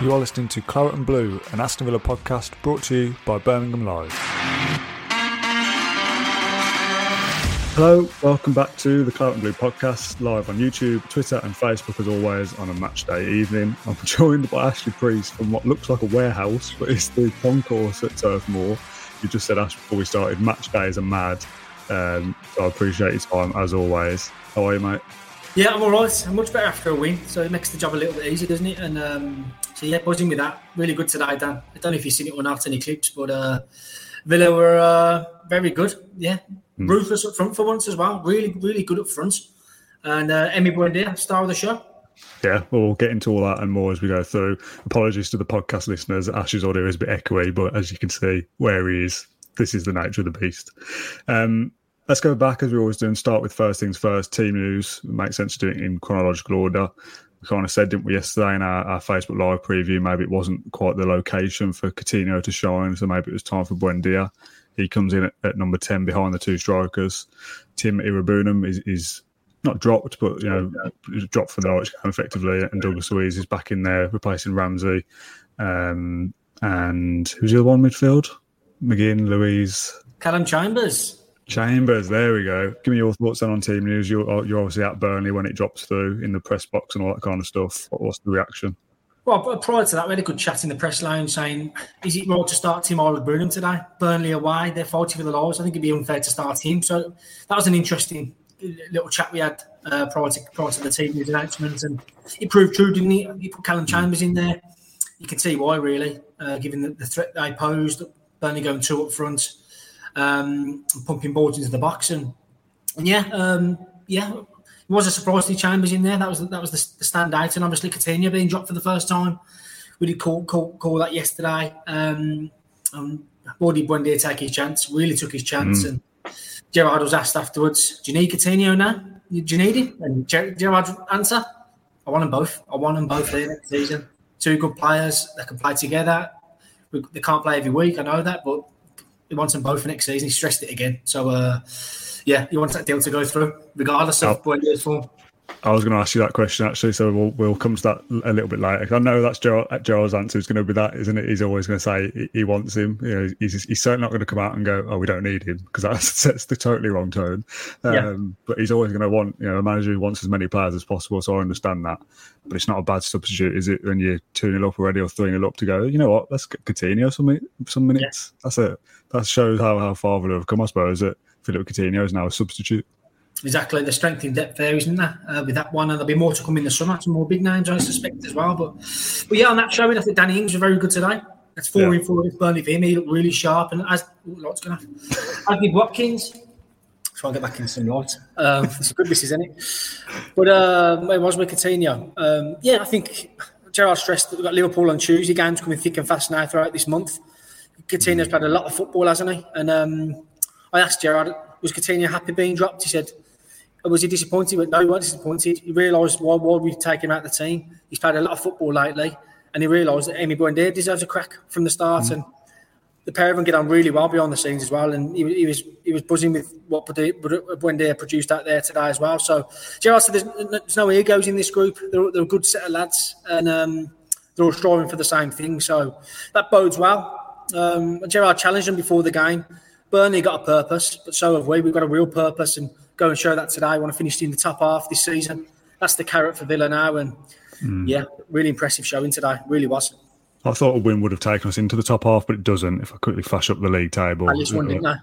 You are listening to Claret and Blue, an Aston Villa podcast brought to you by Birmingham Live. Hello, welcome back to the Claret and Blue podcast, live on YouTube, Twitter, and Facebook as always on a match day evening. I'm joined by Ashley Priest from what looks like a warehouse, but it's the concourse at Turf Moor. You just said, Ash, before we started, match days are mad. Um, so I appreciate your time as always. How are you, mate? Yeah, I'm all right. I'm much better after a win, so it makes the job a little bit easier, doesn't it? And um, so yeah, buzzing with that. Really good today, Dan. I don't know if you've seen it or not, any clips, but uh, Villa were uh, very good. Yeah, mm. ruthless up front for once as well. Really, really good up front. And uh, Emi Buendia, star of the show. Yeah, we'll get into all that and more as we go through. Apologies to the podcast listeners. Ash's audio is a bit echoey, but as you can see, where he is, this is the nature of the beast. Um, Let's go back as we always do and start with first things first. Team news it makes sense to do it in chronological order. We kind of said, didn't we, yesterday in our, our, Facebook Live preview, maybe it wasn't quite the location for Coutinho to shine, so maybe it was time for Buendia. He comes in at, at number 10 behind the two strikers. Tim Iroegbunam is, is not dropped, but you know, dropped for the Norwich effectively. And Douglas Luiz is back in there, replacing Ramsey. Um, and who's the other one midfield? McGinn, Luiz. Callum Chambers. Chambers, there we go. Give me your thoughts then on team news. You're, you're obviously at Burnley when it drops through in the press box and all that kind of stuff. What, what's the reaction? Well, prior to that, we had a good chat in the press lounge saying, is it right to start Tim Iroegbunam today? Burnley away, they're fighting for the lives. I think it'd be unfair to start him. So that was an interesting little chat we had uh, prior, to, prior to the team news announcement. And it proved true, didn't it? You put Callum Chambers in there. You can see why, really, uh, given the, the threat they posed. Burnley going two up front um, pumping balls into the box, and, and yeah, um, yeah, it was a surprise to Chambers in there. That was that was the, the standout, and obviously Coutinho being dropped for the first time. We did call call, call that yesterday. Um, um, Wardy Buendia take his chance, really took his chance, mm. and Gerrard was asked afterwards, "Do you need Coutinho now? Do you need him?" And Ger- Gerrard's answer, "I want them both. I want them both there next season. Two good players that can play together. They can't play every week. I know that, but he wants them both for next season. He stressed it again. So, uh, yeah, he wants that deal to go through, regardless of oh. is for. I was going to ask you that question actually, so we'll, we'll come to that a little bit later. I know that's Joe, Joe's answer is going to be that, isn't it? He's always going to say he, wants him. You know, he's, he's certainly not going to come out and go, "Oh, we don't need him," because that sets the totally wrong tone. Um, yeah. But he's always going to want, you know, a manager who wants as many players as possible. So I understand that, but it's not a bad substitute, is it? When you're two 0 up already or three 0 up to go, you know what? Let's get Coutinho some some minutes. Yeah. That's it. That shows how how far we have come, I suppose. That Philippe Coutinho is now a substitute. Exactly, the strength in depth there, isn't there? Uh, with that one, and there'll be more to come in the summer. Some more big names, I suspect, as well. But, but yeah, on that showing, I think Danny Ings was very good today. That's four yeah. in four with Burnley for him. He looked really sharp, and as lots going to, as did Watkins. Try and get back in some light. Um, it's a good miss, isn't it? But um, it was with Coutinho. Um, yeah, I think Gerrard stressed that we've got Liverpool on Tuesday. Games coming thick and fast now throughout this month. Coutinho's played a lot of football, hasn't he? And um, I asked Gerrard, was Coutinho happy being dropped? He said was he disappointed? But no, he wasn't disappointed. He realised why, why we take him out of the team. He's played a lot of football lately, and he realised that Emi Buendia deserves a crack from the start. Mm. And the pair of them get on really well behind the scenes as well. And he, he was he was buzzing with what Buendia produced out there today as well. So Gerrard said there's, there's no egos in this group. They're, they're, a good set of lads, and um, they're all striving for the same thing. So that bodes well. Um, Gerrard challenged them before the game. Burnley got a purpose, but so have we. We've got a real purpose, and go and show that today. I want to finish in the top half this season. That's the carrot for Villa now. And mm. yeah, really impressive showing today. Really was. I thought a win would have taken us into the top half, but it doesn't. If I quickly flash up the league table, Palace won, didn't they?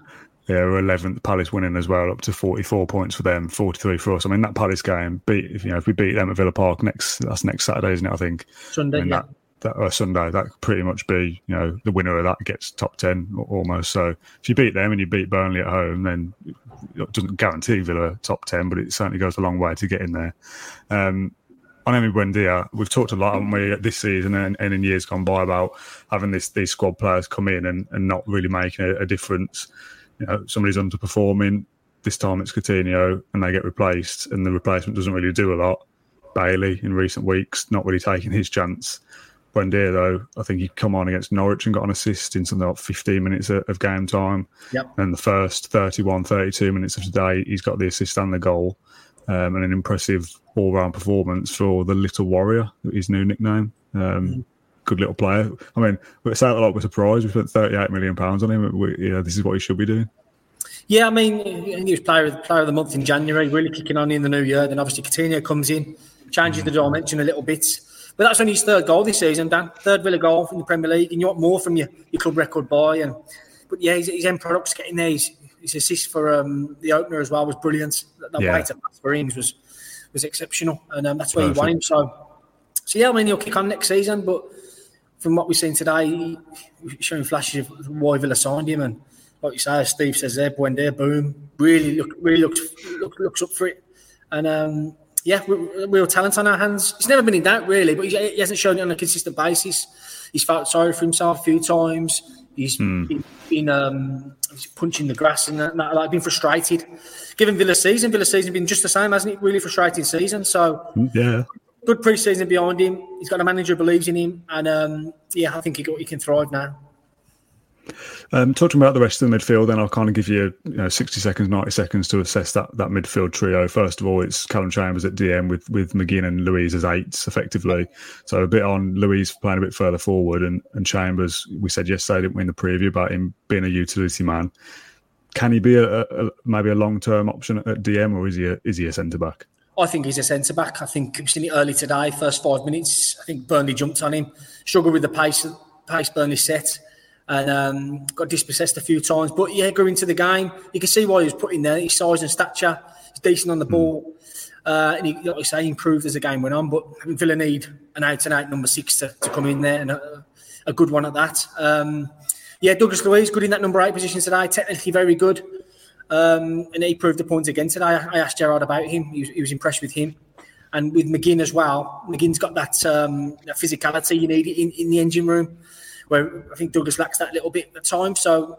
Yeah, we're 11th. Palace winning as well, up to 44 points for them, 43 for us. I mean, that Palace game, beat you know if we beat them at Villa Park next, that's next Saturday, isn't it? I think Sunday. I mean, yeah. That, that or Sunday, that could pretty much be, you know, the winner of that gets top ten almost. So if you beat them and you beat Burnley at home, then it doesn't guarantee Villa top ten, but it certainly goes a long way to get in there. Um, on Emi Buendia, we've talked a lot, haven't we, this season and, and, in years gone by about having this these squad players come in and, and not really making a, a difference. You know, somebody's underperforming. This time it's Coutinho, and they get replaced, and the replacement doesn't really do a lot. Bailey in recent weeks, not really taking his chance. Buendia, though, I think he come on against Norwich and got an assist in something like 15 minutes of, game time. Yep. And the first 31, 32 minutes of today, he's got the assist and the goal. Um, and an impressive all round performance for the Little Warrior, his new nickname. Um, mm good little player. I mean, we sound like we're surprised. We spent 38 million pounds on him. We, yeah, this is what he should be doing. Yeah, I mean, he was player of, player of the month in January, really kicking on in the new year. Then obviously Coutinho comes in, changes the dimension a little bit. But that's only his third goal this season, Dan. Third Villa goal in the Premier League, and you want more from your, your club record boy. And but yeah, his, his end product's getting there. His, his assist for um, the opener as well was brilliant. That, yeah. way to pass for Ings was was exceptional, and um, that's where Perfect. he won him. So, so yeah, I mean he'll kick on next season, but from what we've seen today, showing flashes of why Villa signed him, and like you say, Steve says there, Buendia, boom, really look, really looks look, looks up for it, and um, yeah, real talent on our hands. He's never been in doubt really, but he hasn't shown it on a consistent basis. He's felt sorry for himself a few times. He's mm. been, been um, punching the grass and that, like been frustrated. Given Villa season, Villa season been just the same, hasn't it? Really frustrating season. So yeah, good pre-season behind him. He's got a manager who believes in him, and um, yeah, I think he, he can thrive now. Um, talking about the rest of the midfield, then I'll kind of give you, you know, 60 seconds, 90 seconds to assess that, that midfield trio. First of all, it's Callum Chambers at DM with, with McGinn and Luiz as eights, effectively. So a bit on Luiz playing a bit further forward, and, and Chambers, we said yesterday, didn't we, in the preview about him being a utility man. Can he be a, a maybe a long term option at DM, or is he a, is he a centre back? I think he's a centre back. I think we've seen it early today, first five minutes. I think Burnley jumped on him, struggled with the pace, pace Burnley set and um, got dispossessed a few times. But yeah, going into the game, you can see why he was put in there. His size and stature, he's decent on the hmm. ball. Uh, and he, like I say, improved as the game went on. But Villa need an out and out number six to, to come in there and a, a good one at that. Um, yeah, Douglas Luiz, good in that number eight position today, technically very good. Um, and he proved the point again today. I, I asked Gerrard about him, he was, he was, impressed with him. And with McGinn as well, McGinn's got that, um, that physicality you need in, in the engine room where I think Douglas lacks that little bit at times. So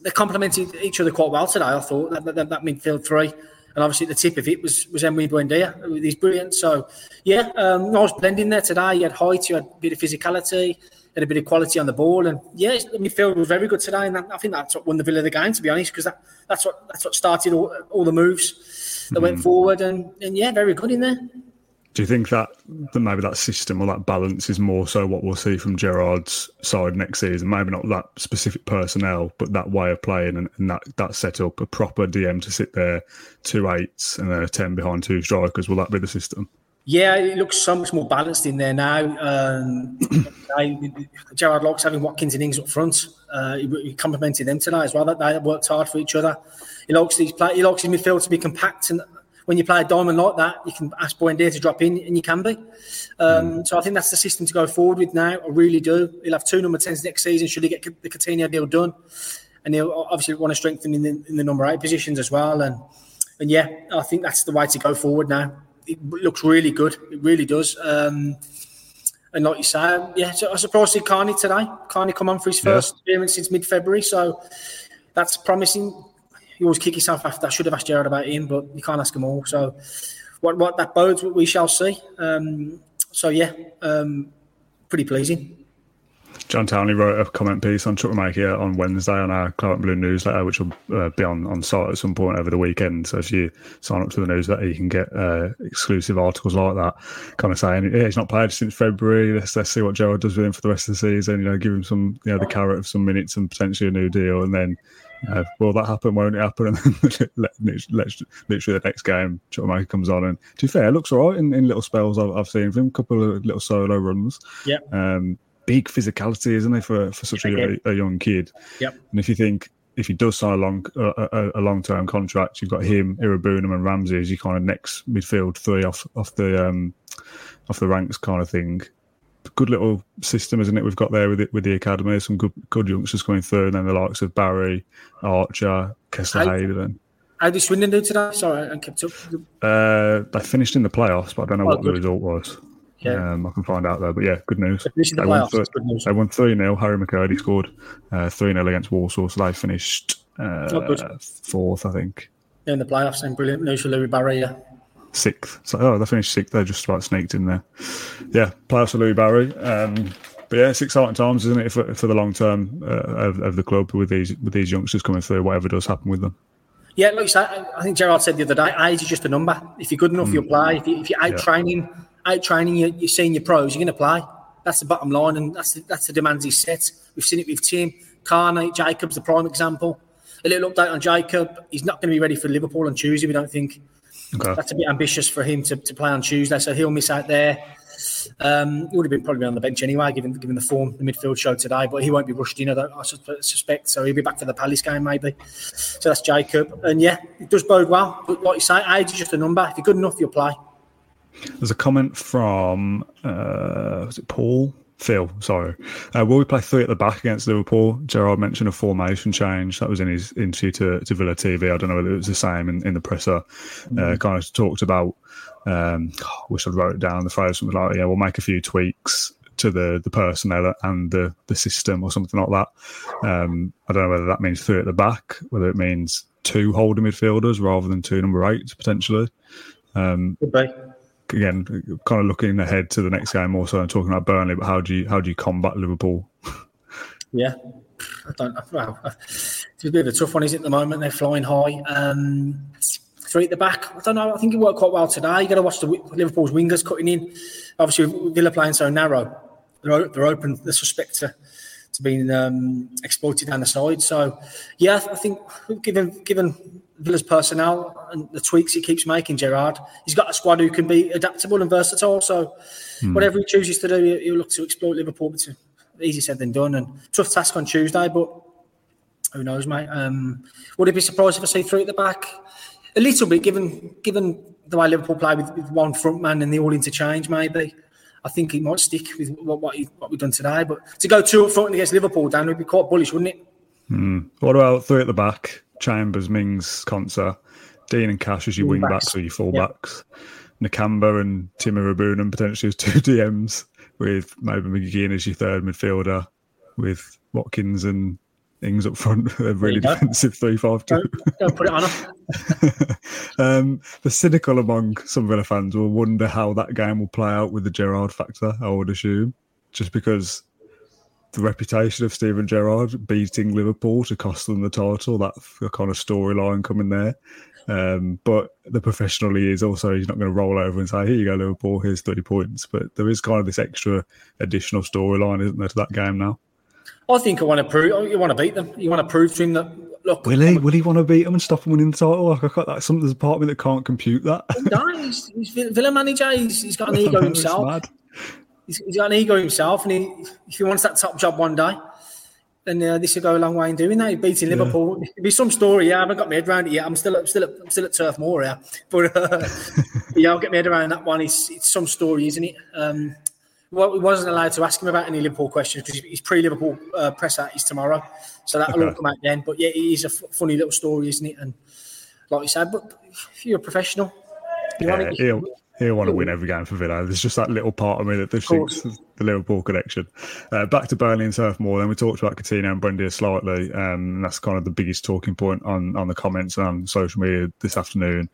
they complemented each other quite well today. I thought that, that, that midfield three, and obviously the tip of it was was Emi Buendia. He's brilliant. So yeah, um, nice blending there today. You had height, you had a bit of physicality, had a bit of quality on the ball, and yeah, the midfield was very good today. And that, I think that's what won the Villa the game, to be honest, because that, that's what that's what started all, all the moves that mm-hmm. went forward, and, and yeah, very good in there. Do you think that, that maybe that system or that balance is more so what we'll see from Gerrard's side next season? Maybe not that specific personnel, but that way of playing and, and that that setup, a proper DM to sit there, two eights and then a ten behind two strikers. Will that be the system? Yeah, it looks so much more balanced in there now. Um, I, Gerrard likes having Watkins and Ings up front. Uh, he, he complimented them tonight as well. That they worked hard for each other. He likes these play, he likes his midfield to be compact and when you play a diamond like that, you can ask Buendia to drop in, and you can be. Um, mm. So I think that's the system to go forward with now. I really do. He'll have two number tens next season. Should he get the Coutinho deal done? And he'll obviously want to strengthen in the, in the number eight positions as well. And and yeah, I think that's the way to go forward now. It looks really good. It really does. Um, and like you say, yeah, so I was surprised to see Carney today. Carney come on for his first yeah. appearance since mid February. So that's promising you always kick yourself after. I should have asked Gerrard about him, but you can't ask them all. So, what what that bodes, we shall see. Um, so yeah, um, pretty pleasing. John Townley wrote a comment piece on here on Wednesday on our Claret Blue newsletter, which will uh, be on, on site at some point over the weekend. So if you sign up to the newsletter, you can get uh, exclusive articles like that, kind of saying, yeah, he's not played since February. Let's, let's see what Gerrard does with him for the rest of the season. You know, give him some, you know, the carrot of some minutes and potentially a new deal. And then uh, will that happen? Won't it happen? And then literally the next game, Chukwuemeka comes on, and to be fair, looks all right in, in little spells I've, I've seen from him, a couple of little solo runs. Yeah. Um, big physicality, isn't it, for for such a, a, young kid? Yep. And if you think if he does sign a long a, a long term contract, you've got him, Iroegbunam, and Ramsey as your kind of next midfield three off off the um, off the ranks kind of thing good little system, isn't it? We've got there with it with the academy, some good good youngsters coming through, and then the likes of Barry, Archer, Kesler-Hayden. How did Swindon do today? Sorry, I kept up. Uh, they finished in the playoffs, but I don't know oh, what good. the result was. Yeah. Um, I can find out there. But yeah, good news. The they, won th- they won 3 0. Harry McKirdy scored uh, 3 uh, 0 against Walsall, so they finished uh, fourth, I think. In the playoffs, and brilliant news for Louis Barry. Sixth. So oh, they finished sixth. They're just about sneaked in there. Yeah, playoffs for Louis Barry. Um, but yeah, it's exciting times, isn't it, for, for the long term uh, of, of, the club with these with these youngsters coming through, whatever does happen with them. Yeah, like said, I think Gerrard said the other day, age is just a number. If you're good enough, mm. you apply. If, you, if you're out yeah. training, out training your, your senior pros, you're going to play. That's the bottom line, and that's the, that's the demands he set. We've seen it with Tim, Carney, Jacobs, the prime example. A little update on Jacob. He's not going to be ready for Liverpool on Tuesday, we don't think. Okay. That's a bit ambitious for him to, to play on Tuesday, so he'll miss out there. Um, he would have been probably on the bench anyway, given given the form the midfield show today. But he won't be rushed in, I, I suspect. So he'll be back for the Palace game maybe. So that's Jacob, and yeah, it does bode well. But like you say, age is just a number. If you're good enough, you'll play. There's a comment from uh, was it Paul? Phil, sorry. Uh, will we play three at the back against Liverpool? Gerrard mentioned a formation change. That was in his interview to, to Villa TV. I don't know whether it was the same in, in the presser. Uh, mm-hmm. kind of talked about um, I wish I'd wrote it down the phrase something like, yeah, we'll make a few tweaks to the the personnel and the the system or something like that. Um, I don't know whether that means three at the back, whether it means two holding midfielders rather than two number eights potentially. Um, again, kind of looking ahead to the next game also and talking about Burnley, but how do you how do you combat Liverpool? Yeah, I don't. Well, it's a bit of a tough one, is it? At the moment, they're flying high. Um, three at the back. I don't know. I think it worked quite well today. You got to watch the Liverpool's wingers cutting in. Obviously, Villa playing so narrow, they're, they're open. The suspect to, to being um, exploited down the side. So, yeah, I think given given Villa's personnel and the tweaks he keeps making, Gerrard. he's got a squad who can be adaptable and versatile. So, hmm. whatever he chooses to do, he'll look to exploit Liverpool. It's easy said than done, and tough task on Tuesday, but. Who knows, mate? Um, would it be surprised if I see three at the back? a little bit, given given the way Liverpool play with, with one front man and the all interchange, maybe. I think he might stick with what what, he, what we've done today. But to go two up front against Liverpool, Dan, would be quite bullish, wouldn't it? Mm. What about three at the back? Chambers, Mings, Konsa, Digne and Cash as your wing backs or your full backs. Nakamba and Tim Iroegbunam potentially as two DMs, with maybe McGinn as your third midfielder, with Watkins and Ings up front, a really defensive three-five-two. Don't, don't put it on um, the cynical among some Villa fans will wonder how that game will play out with the Gerrard factor. I would assume, just because the reputation of Steven Gerrard beating Liverpool to cost them the title, that kind of storyline coming there. Um, but the professional he is also, he's not going to roll over and say, "Here you go, Liverpool. Here's three points." But there is kind of this extra additional storyline, isn't there, to that game now? I think I want to prove. You want to beat them. You want to prove to him that look. Will he? Will he want to beat them and stop them winning the title? Like I got that. Some there's a part of me that can't compute that. no, he's, he's Villa manager. He's, he's got an ego himself. He's, he's got an ego himself, and he, if he wants that top job one day, then uh, this will go a long way in doing that. He beating Liverpool, it'd be some story. Yeah, I haven't got my head around it yet. I'm still, I'm still, at, I'm still at Turf Moor, yeah. But uh, yeah, I'll get my head around that one. It's, it's some story, isn't it? Um, well, we wasn't allowed to ask him about any Liverpool questions because his pre-Liverpool uh, presser is tomorrow, so that'll okay. all come out then. But yeah, it is a f- funny little story, isn't it? And like you said, but if you're a professional, you yeah, he'll, he'll want to win every game for Villa. There's just that little part of me that thinks the Liverpool connection. Uh, back to Burnley and Turf Moor. Then we talked about Coutinho and Buendia slightly, um, and that's kind of the biggest talking point on on the comments on social media this afternoon.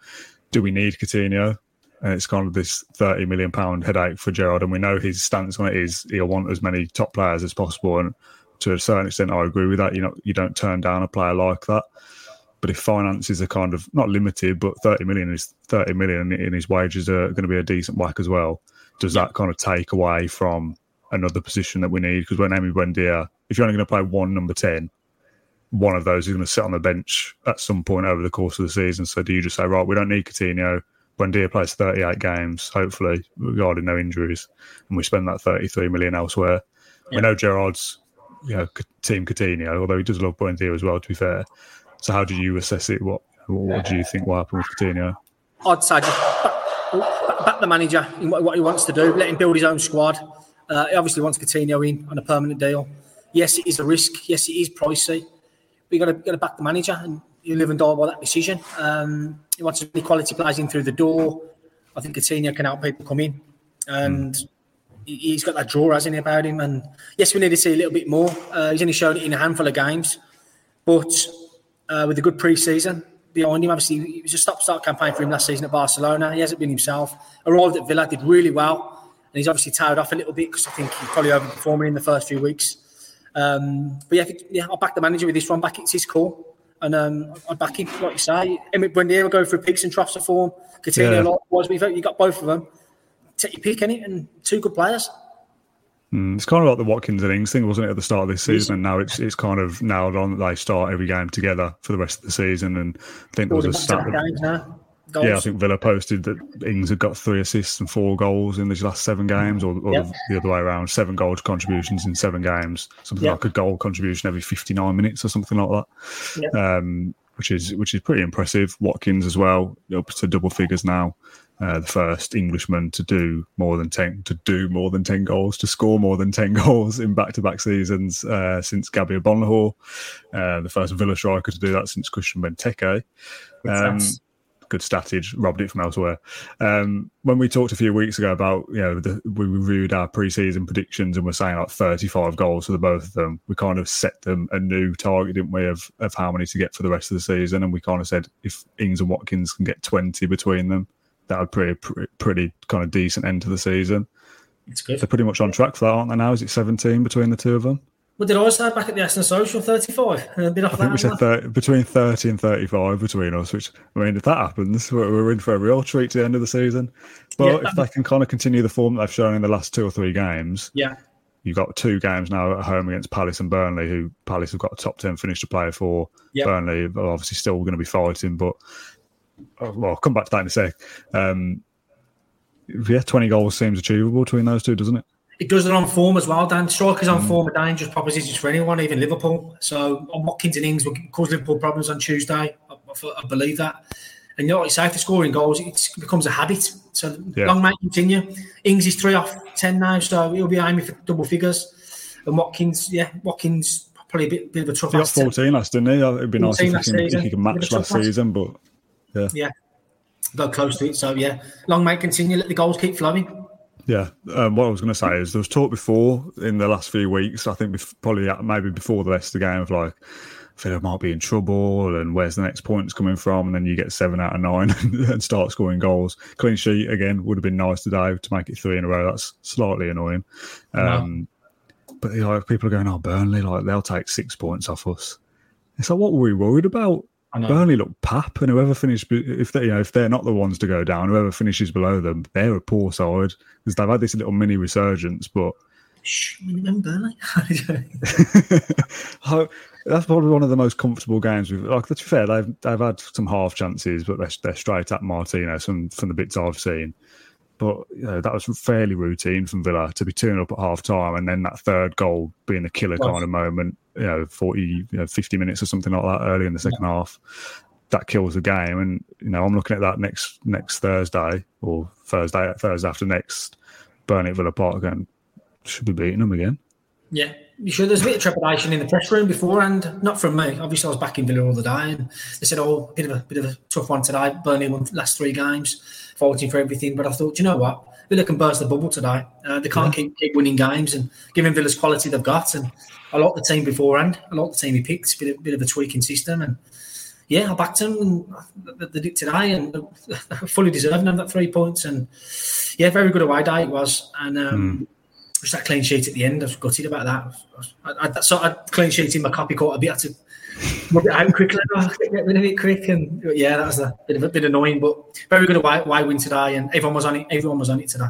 Do we need Coutinho? and it's kind of this thirty million pound headache for Gerrard. And we know his stance on it is he'll want as many top players as possible. And to a certain extent, I agree with that. You know, you don't turn down a player like that. But if finances are kind of not limited, but thirty million is thirty million, and his wages are going to be a decent whack as well. Does that kind of take away from another position that we need? Because when Emi Buendia, if you're only going to play one number ten, one of those is going to sit on the bench at some point over the course of the season. So do you just say, right, we don't need Coutinho, Buendia plays 38 games, hopefully, regarding no injuries, and we spend that 33 million elsewhere. Yeah. We know Gerrard's you know, team Coutinho, although he does love Buendia as well, to be fair. So, how do you assess it? What What do you think will happen with Coutinho? I'd say just back, back the manager in what he wants to do, let him build his own squad. Uh, he obviously wants Coutinho in on a permanent deal. Yes, it is a risk. Yes, it is pricey. But you got to got to back the manager, and you live and die by that decision. Um, he wants as many quality players in through the door. I think Coutinho can help people come in, and mm. he's got that draw, hasn't he, about him? And yes, we need to see a little bit more. Uh, he's only shown it in a handful of games, but uh, with a good pre-season behind him, obviously it was a stop-start campaign for him last season at Barcelona. He hasn't been himself. Arrived at Villa, did really well, and he's obviously tired off a little bit because I think he probably overperforming in the first few weeks. Um, but yeah, yeah, I'll back the manager with this one. Back it's his call. And um, I back him, like you say. Emi Buendia will go through peaks and troughs of form. Coutinho yeah. likewise. But you got both of them. Take your pick, any and two good players. Mm, it's kind of like the Watkins and Ings thing, wasn't it, at the start of this season? And now it's it's kind of nailed on that they start every game together for the rest of the season. And I think there was a stat. Goals. Yeah, I think Villa posted that Ings had got three assists and four goals in these last seven games, or, or yep. the other way around, seven goals contributions in seven games, something yep. like a goal contribution every 59 minutes or something like that, yep. um, which is which is pretty impressive. Watkins as well, up to double figures now. Uh, the first Englishman to do more than ten to do more than ten goals, to score more than ten goals in back-to-back seasons uh, since Gabriel Agbonlahor, uh, the first Villa striker to do that since Christian Benteke. Um, good statage, robbed it from elsewhere. Um, when we talked a few weeks ago about, you know, the, we reviewed our preseason predictions and we're saying like 35 goals for the both of them, we kind of set them a new target, didn't we, of, of how many to get for the rest of the season. And we kind of said if Ings and Watkins can get 20 between them, that would be a pretty, pretty kind of decent end to the season. It's good. They're pretty much on track for that, aren't they now? Is it 17 between the two of them? What did I say back at the Aston Social? 35? Uh, off I think we said 30, between 30 and 35 between us, which, I mean, if that happens, we're, we're in for a real treat to the end of the season. But yeah, if they can kind of continue the form that they've shown in the last two or three games, yeah, you've got two games now at home against Palace and Burnley, who Palace have got a top 10 finish to play for. Yep. Burnley are obviously still going to be fighting, but oh, well, I'll come back to that in a sec. Um, yeah, 20 goals seems achievable between those two, doesn't it? It does it on form as well, Dan. Strikers on mm. form are dangerous propositions for anyone, even Liverpool. So on Watkins and Ings will cause Liverpool problems on Tuesday. I, I, believe that. And you know, it's after scoring goals, it becomes a habit. So yeah. long may continue. Ings is three off ten now, so he'll be aiming for double figures. And Watkins, yeah, Watkins probably a bit, bit of a tough. He got fourteen last, didn't he? It'd be nice if he, can, if he can match last season, but yeah, yeah, go close to it. So yeah, long may continue. Let the goals keep flowing. Yeah, um, what I was going to say is there was talk before in the last few weeks. I think probably maybe before the rest of the game of like Villa might be in trouble and where's the next points coming from, and then you get seven out of nine and start scoring goals. Clean sheet again would have been nice today to make it three in a row. That's slightly annoying. Um, But you know, people are going, "Oh, Burnley, like they'll take six points off us." It's like, what were we worried about? Burnley look pap, and whoever finished if they you know if they're not the ones to go down, whoever finishes below them, they're a poor side because they've had this little mini resurgence. But Shh, Burnley. that's probably one of the most comfortable games we've. Like to be fair, they've they've had some half chances, but they're, they're straight at Martinez from from the bits I've seen. But you know, that was fairly routine from Villa to be turning up at half time and then that third goal being a killer kind of moment, you know, 40, you know, 50 minutes or something like that early in the second yeah. half. That kills the game. And, you know, I'm looking at that next next Thursday or Thursday, Thursday after next, Burnley Villa Park again. Should be beating them again. Yeah, you sure there's a bit of trepidation in the press room beforehand? Not from me. Obviously, I was back in Villa all the day, and they said, "Oh, a bit of a bit of a tough one today." Burnley won last three games, fighting for everything. But I thought, you know what? Villa can burst the bubble today. Uh, they can't yeah. keep, keep winning games, and given Villa's quality they've got, and I like the team beforehand. I like the team he picked. Bit, a bit of a tweaking system, and yeah, I backed them and they did today, and fully deserving of that three points. And yeah, very good away day it was, and. Um, mm just that clean sheet at the end. I was gutted about that. I, I, I clean sheet in my copy caught a bit. I to rub it out quickly. Oh, get rid of it quick, and yeah, that was a bit of a bit annoying, but very good away, away win today, and everyone was on it. Everyone was on it today.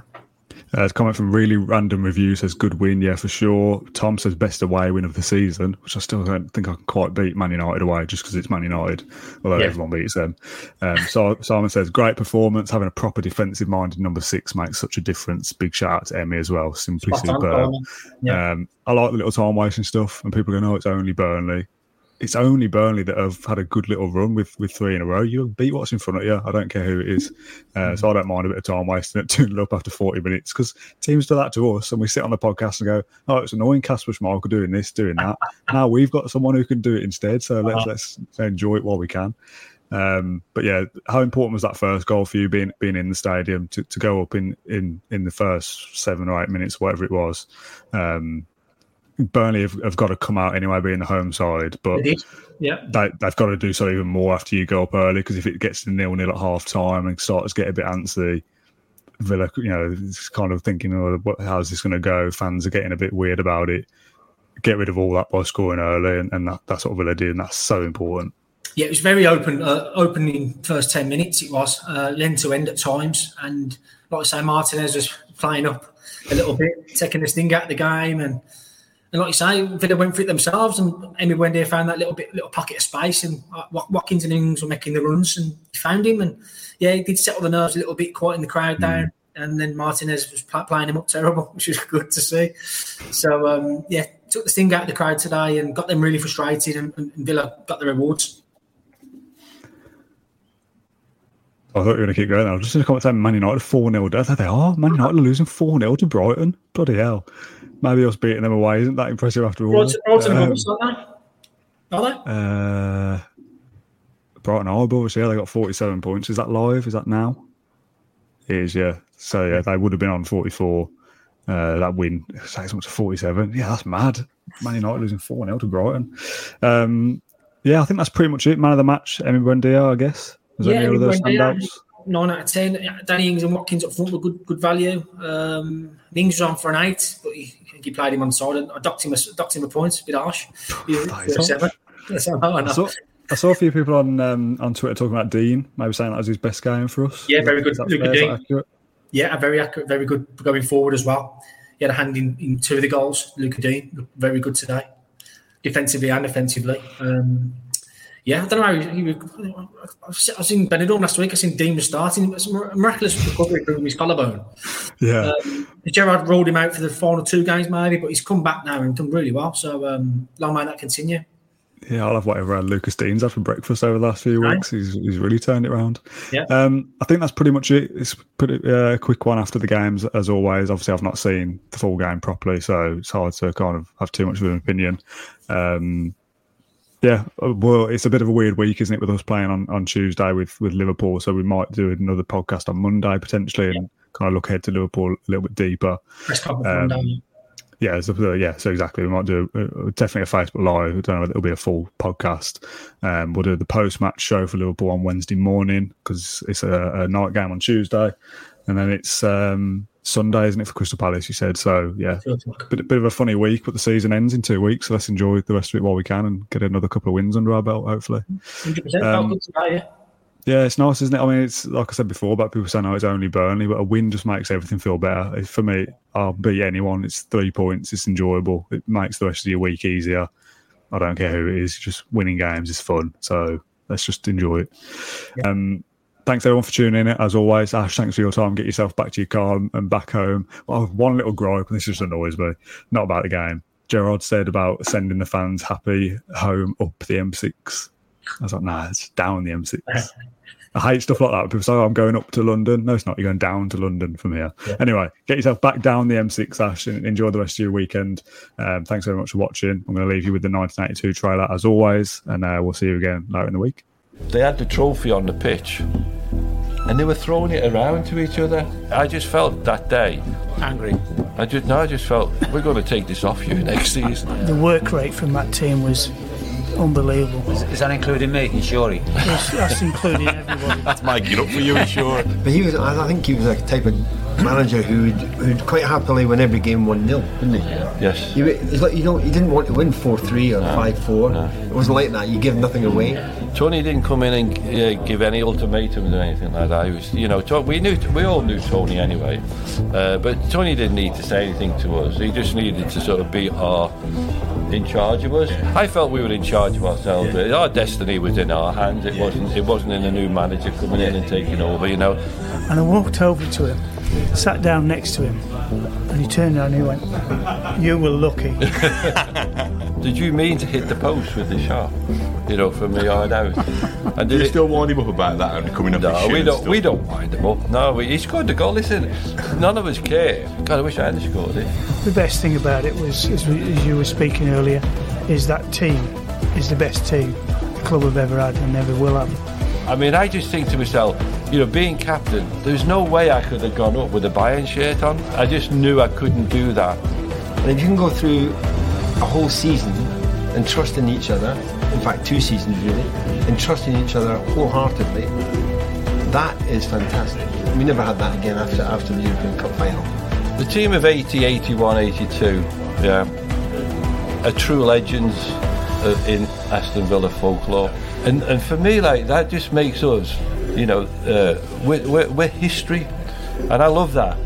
Uh, comment from really random review says good win, yeah, for sure. Tom says best away win of the season, which I still don't think I can quite beat Man United away just because it's Man United, although yeah. everyone beats them. Um, so Simon says great performance, having a proper defensive minded number six makes such a difference. Big shout out to Emi as well, simply superb. Yeah. Um, I like the little time wasting stuff, and people go, "No, it's only Burnley." It's only Burnley that have had a good little run with, with three in a row. You beat what's in front of you. I don't care who it is. Uh, so I don't mind a bit of time wasting it, tuning up after 40 minutes because teams do that to us. And we sit on the podcast and go, oh, it's annoying Kasper Schmeichel doing this, doing that. now we've got someone who can do it instead. So let's, uh-huh. let's enjoy it while we can. Um, but yeah, how important was that first goal for you being being in the stadium to, to go up in, in, in the first seven or eight minutes, whatever it was? Um, Burnley have, have, got to come out anyway, being the home side, but yeah, they, have got to do so even more after you go up early because if it gets to nil nil at half time and starts to get a bit antsy, Villa, you know, it's kind of thinking, oh, what, how's this going to go? Fans are getting a bit weird about it. Get rid of all that by scoring early, and, and that, that's what Villa did, and that's so important. Yeah, it was very open, uh, open in first ten minutes. It was uh, end to end at times, and like I say, Martinez was flying up a little bit, taking the sting out of the game. And, and like you say, Villa went for it themselves. And Emi Buendia found that little bit, little pocket of space. And Watkins and Ings were making the runs. And he found him. And yeah, he did settle the nerves a little bit, quieting the crowd down. Mm. And then Martinez was playing him up terrible, which was good to see. So, um, yeah, took the sting out of the crowd today and got them really frustrated. And, and Villa got the rewards. I thought you were going to keep going. I was just going to comment saying Man United 4 0. I thought they are. Man United are losing 4 0 to Brighton. Bloody hell. Maybe us beating them away isn't that impressive after all. Brighton um, are they? Are they? Uh, Brighton are above yeah. They got 47 points. Is that live? Is that now? It is, yeah. So, yeah, they would have been on 44. Uh, that win, say something to 47. Yeah, that's mad. Man United losing 4 0 to Brighton. Um, yeah, I think that's pretty much it. Man of the match, Emi Buendia, I guess. Was yeah, any other standouts? Nine out of ten. Danny Ings and Watkins up front were good, good value. Um, Ings was on for an eight, but he, he played him on side. I docked him a, docked him a point. A bit harsh. seven. I saw, I saw a few people on um, on Twitter talking about Digne, maybe saying that was his best game for us. Yeah, very good. Luca Digne. Yeah, very accurate, very good going forward as well. He had a hand in, in two of the goals. Luca Digne very good today, defensively and offensively. Um, yeah, I don't know. How he, he, I've seen Benidorm last week. I've seen Digne was starting. It's a miraculous recovery from his collarbone. Yeah. Um, Gerrard rolled him out for the final two games, maybe, but he's come back now and done really well. So um, long may that continue. Yeah, I'll have whatever Lucas Digne's had for breakfast over the last few weeks. Right. He's, he's really turned it around. Yeah. Um, I think that's pretty much it. It's pretty uh, quick one after the games, as always. Obviously, I've not seen the full game properly, so it's hard to kind of have too much of an opinion. Um, yeah, uh, well, it's a bit of a weird week, isn't it, with us playing on, on Tuesday with, with Liverpool? So we might do another podcast on Monday potentially and yeah. kind of look ahead to Liverpool a little bit deeper. Um, yeah, so, yeah, so exactly. We might do uh, definitely a Facebook Live. I don't know it'll be a full podcast. Um, we'll do the post match show for Liverpool on Wednesday morning because it's a, a, night game on Tuesday, and then it's um, Sunday, isn't it, for Crystal Palace? You said so. Yeah, bit, bit of a funny week, but the season ends in two weeks, so let's enjoy the rest of it while we can and get another couple of wins under our belt, hopefully. Um, yeah. Yeah, it's nice, isn't it? I mean, it's like I said before about people saying, "Oh, it's only Burnley," but a win just makes everything feel better. For me, I'll beat anyone. It's three points. It's enjoyable. It makes the rest of your week easier. I don't care who it is. Just winning games is fun. So let's just enjoy it. Yeah. Um, thanks everyone for tuning in. As always, Ash, thanks for your time. Get yourself back to your car and back home. Well, one little gripe, and this is just annoys me, not about the game. Gerrard said about sending the fans happy home up the M6. I was like, nah, it's down the M6. I hate stuff like that. People say, oh, I'm going up to London. No, it's not. You're going down to London from here. Yeah. Anyway, get yourself back down the M6, Ash, and enjoy the rest of your weekend. Um, thanks very much for watching. I'm going to leave you with the 1982 trailer as always, and uh, we'll see you again later in the week. They had the trophy on the pitch and they were throwing it around to each other. I just felt that day angry. I just no, I just felt we're going to take this off you next season. The work rate from that team was unbelievable. Is, is that including me, Inshori? Yes, that's including everybody. that's my get up for you, Inshori. But he was, I think he was a type of manager who'd, who'd quite happily win every game 1 0, didn't he? Yes. He, it's like, you know, he didn't want to win 4 3 or 5 no, 4. No. It wasn't like that. You give nothing away. Tony didn't come in and uh, give any ultimatums or anything like that. He was, you know, we knew we all knew Tony anyway, uh, but Tony didn't need to say anything to us. He just needed to sort of be our in charge of us. I felt we were in charge of ourselves. Yeah. Our destiny was in our hands. It wasn't. It wasn't in a new manager coming in and taking over. You know. And I walked over to him sat down next to him, and he turned around and he went, "You were lucky." did you mean to hit the post with the shot? You know, from the yard out. And did you it, still wind him up about that and coming up? No, we don't. We don't wind him up. No, we, he scored the goal. Listen, none of us care. God, I wish I had scored it. The best thing about it was, as, we, as you were speaking earlier, is that team is the best team the club have ever had and never will have. I mean, I just think to myself, you know, being captain, there's no way I could have gone up with a Bayern shirt on. I just knew I couldn't do that. And if you can go through a whole season and trusting each other, in fact, two seasons really, and trusting each other wholeheartedly, that is fantastic. We never had that again after after the European Cup final. The team of 80, 81, 82, yeah, are true legends in Aston Villa folklore. And, and for me, like, that just makes us you know, uh, we're, we're, we're history, and I love that.